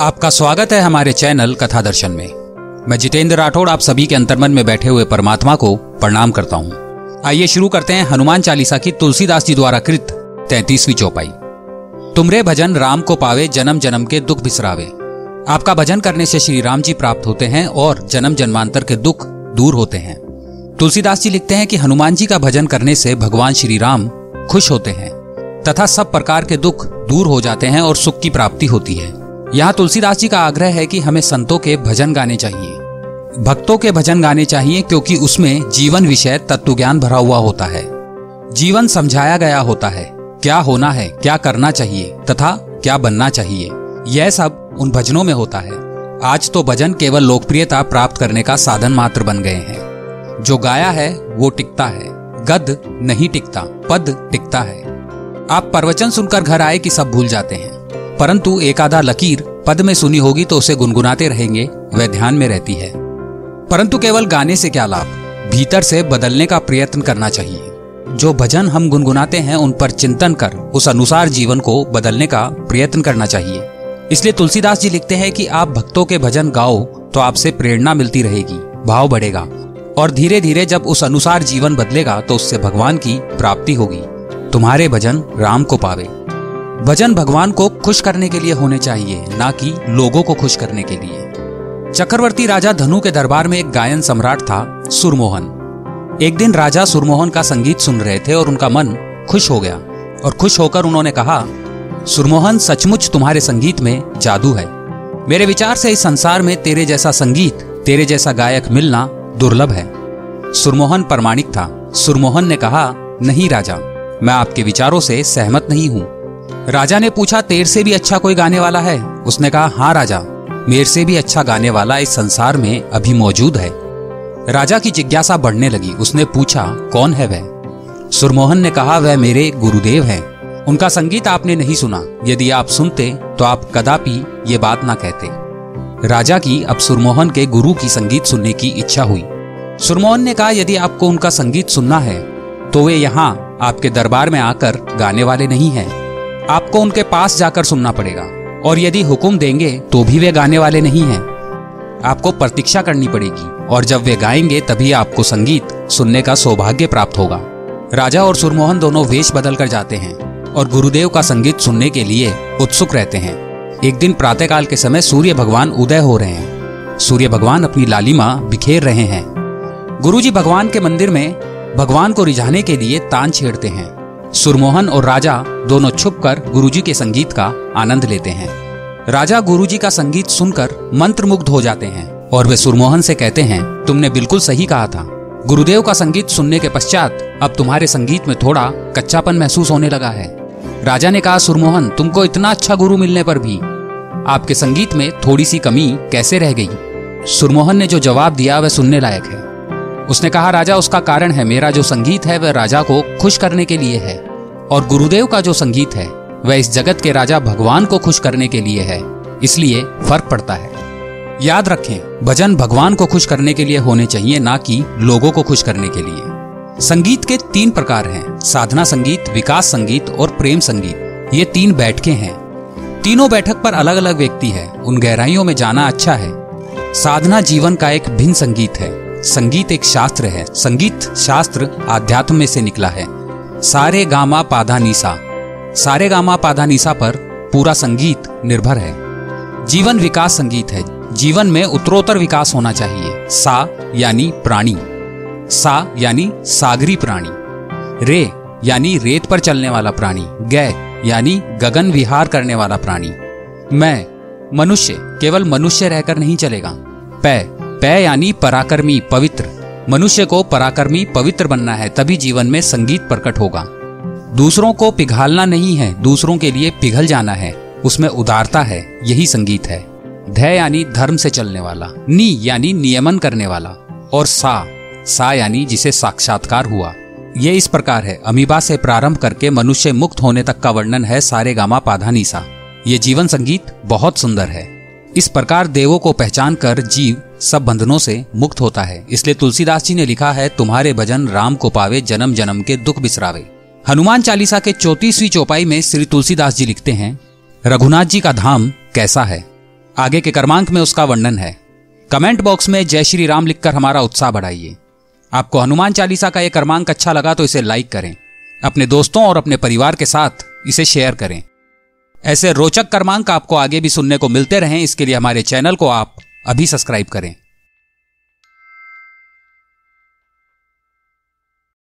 आपका स्वागत है हमारे चैनल कथा दर्शन में। मैं जितेंद्र राठौड़ आप सभी के अंतर्मन में बैठे हुए परमात्मा को प्रणाम करता हूँ। आइए शुरू करते हैं हनुमान चालीसा की तुलसीदास जी द्वारा कृत तैतीसवीं चौपाई। तुमरे भजन राम को पावे, जन्म जन्म के दुख बिसरावे। आपका भजन करने से श्री राम जी प्राप्त होते हैं और जन्म जन्मांतर के दुख दूर होते हैं। तुलसीदास जी लिखते हैं कि हनुमान जी का भजन करने से भगवान श्री राम खुश होते हैं, तथा सब प्रकार के दुख दूर हो जाते हैं और सुख की प्राप्ति होती है। यहाँ तुलसीदास जी का आग्रह है कि हमें संतों के भजन गाने चाहिए। भक्तों के भजन गाने चाहिए क्योंकि उसमें जीवन विषय तत्व ज्ञान भरा हुआ होता है। जीवन समझाया गया होता है, क्या होना है, क्या करना चाहिए, तथा क्या बनना चाहिए। यह सब उन भजनों में होता है। आज तो भजन केवल लोकप्रियता प्राप्त करने का साधन मात्र बन गए हैं। जो गाया है, वो टिकता है। गद नहीं टिकता पद टिकता है। आप प्रवचन सुनकर घर आए कि सब भूल जाते हैं। परंतु एक आधा लकीर पद में सुनी होगी तो उसे गुनगुनाते रहेंगे, वह ध्यान में रहती है। परंतु केवल गाने से क्या लाभ? भीतर से बदलने का प्रयत्न करना चाहिए। जो भजन हम गुनगुनाते हैं, उन पर चिंतन कर, उस अनुसार जीवन को बदलने का प्रयत्न करना चाहिए। इसलिए तुलसीदास जी लिखते हैं कि आप भक्तों के भजन गाओ तो आपसे प्रेरणा मिलती रहेगी, भाव बढ़ेगा। और धीरे धीरे जब उस अनुसार जीवन बदलेगा तो उससे भगवान की प्राप्ति होगी। तुम्हारे भजन राम को पावे। भजन भगवान को खुश करने के लिए होने चाहिए, ना कि लोगों को खुश करने के लिए। चक्रवर्ती राजा धनु के दरबार में एक गायन सम्राट था, सुरमोहन। एक दिन राजा सुरमोहन का संगीत सुन रहे थे और उनका मन खुश हो गया और खुश होकर उन्होंने कहा, सुरमोहन, सचमुच तुम्हारे संगीत में जादू है। मेरे विचार से इस संसार में तेरे जैसा संगीत, तेरे जैसा गायक मिलना दुर्लभ है। सुरमोहन प्रमाणिक था। सुरमोहन ने कहा, नहीं राजा, मैं आपके विचारों से सहमत नहीं हूँ। राजा ने पूछा, तेर से भी अच्छा कोई गाने वाला है? उसने कहा हाँ राजा, मेरे से भी अच्छा गाने वाला इस संसार में अभी मौजूद है। राजा की जिज्ञासा बढ़ने लगी। उसने पूछा, कौन है वह? सुरमोहन ने कहा, वह मेरे गुरुदेव हैं। उनका संगीत आपने नहीं सुना। यदि आप सुनते तो आप कदापि ये बात ना कहते। राजा की, अब सुरमोहन के गुरु की संगीत सुनने की इच्छा हुई। सुरमोहन ने कहा, यदि आपको उनका संगीत सुनना है तो वे यहाँ आपके दरबार में आकर गाने वाले नहीं हैं। आपको उनके पास जाकर सुनना पड़ेगा। और यदि हुक्म देंगे तो भी वे गाने वाले नहीं हैं। आपको प्रतीक्षा करनी पड़ेगी, और जब वे गाएँगे, तभी आपको संगीत सुनने का सौभाग्य प्राप्त होगा। राजा और सुरमोहन दोनों वेश बदल कर जाते हैं, और गुरुदेव का संगीत सुनने के लिए उत्सुक रहते हैं। एक दिन प्रातःकाल के समय सूर्य भगवान उदय हो रहे हैं। सूर्य भगवान अपनी लालिमा बिखेर रहे हैं। गुरुजी भगवान के मंदिर में भगवान को रिझाने के लिए तान छेड़ते हैं। सुरमोहन और राजा दोनों छुपकर गुरुजी के संगीत का आनंद लेते हैं। राजा गुरुजी का संगीत सुनकर मंत्रमुग्ध हो जाते हैं और वे सुरमोहन से कहते हैं, तुमने बिल्कुल सही कहा था। गुरुदेव का संगीत सुनने के पश्चात अब तुम्हारे संगीत में थोड़ा कच्चापन महसूस होने लगा है। राजा ने कहा, सुरमोहन, तुमको इतना अच्छा गुरु मिलने पर भी आपके संगीत में थोड़ी सी कमी कैसे रह गई? सुरमोहन ने जो जवाब दिया, वह सुनने लायक है। उसने कहा, राजा, उसका कारण है। मेरा जो संगीत है, वह राजा को खुश करने के लिए है। और गुरुदेव का जो संगीत है, वह इस जगत के राजा भगवान को खुश करने के लिए है। इसलिए फ़र्क पड़ता है। याद रखें, भजन भगवान को खुश करने के लिए होने चाहिए, ना कि लोगों को खुश करने के लिए। संगीत के तीन प्रकार हैं। साधना संगीत, विकास संगीत और प्रेम संगीत। ये तीन बैठके हैं। तीनों बैठक पर अलग अलग व्यक्ति है। उन गहराइयों में जाना अच्छा है। साधना जीवन का एक भिन्न संगीत है। संगीत एक शास्त्र है। संगीत शास्त्र आध्यात्म में से निकला है। सारे गामा पाधा नीसा। सारे गामा पाधा नीसा पर पूरा संगीत निर्भर है। जीवन विकास संगीत है। जीवन में उत्तरोत्तर विकास होना चाहिए। सा यानी प्राणी। सा यानी सागरी प्राणी। रे यानी रेत पर चलने वाला प्राणी। गै यानी गगन विहार करने वाला प्राणी। मैं मनुष्य, केवल मनुष्य रहकर नहीं चलेगा। पै पै यानी पराक्रमी पवित्र। मनुष्य को पराक्रमी पवित्र बनना है, तभी जीवन में संगीत प्रकट होगा। दूसरों को पिघालना नहीं है, दूसरों के लिए पिघल जाना है। उसमें उदारता है, यही संगीत है। धै यानी धर्म से चलने वाला, नी यानी नियमन करने वाला, और सा सा यानी जिसे साक्षात्कार हुआ। ये इस प्रकार है, अमीबा से प्रारंभ करके मनुष्य मुक्त होने तक का वर्णन है सारे गामा पाधानी सा ये जीवन संगीत बहुत सुंदर है। इस प्रकार देवों को पहचान कर जीव सब बंधनों से मुक्त होता है। इसलिए तुलसीदास जी ने लिखा है, तुम्हारे भजन राम को पावे जन्म जन्म के दुख बिसरावे। हनुमान चालीसा के चौतीसवीं चौपाई में श्री तुलसीदास जी लिखते हैं, रघुनाथ जी का धाम कैसा है? आगे के कर्मांक में उसका वर्णन है। कमेंट बॉक्स में जय श्री राम लिखकर हमारा उत्साह बढ़ाइए। आपको हनुमान चालीसा का यह क्रमांक अच्छा लगा तो इसे लाइक करें। अपने दोस्तों और अपने परिवार के साथ इसे शेयर करें। ऐसे रोचक क्रमांक आपको आगे भी सुनने को मिलते रहें। इसके लिए हमारे चैनल को आप अभी सब्सक्राइब करें।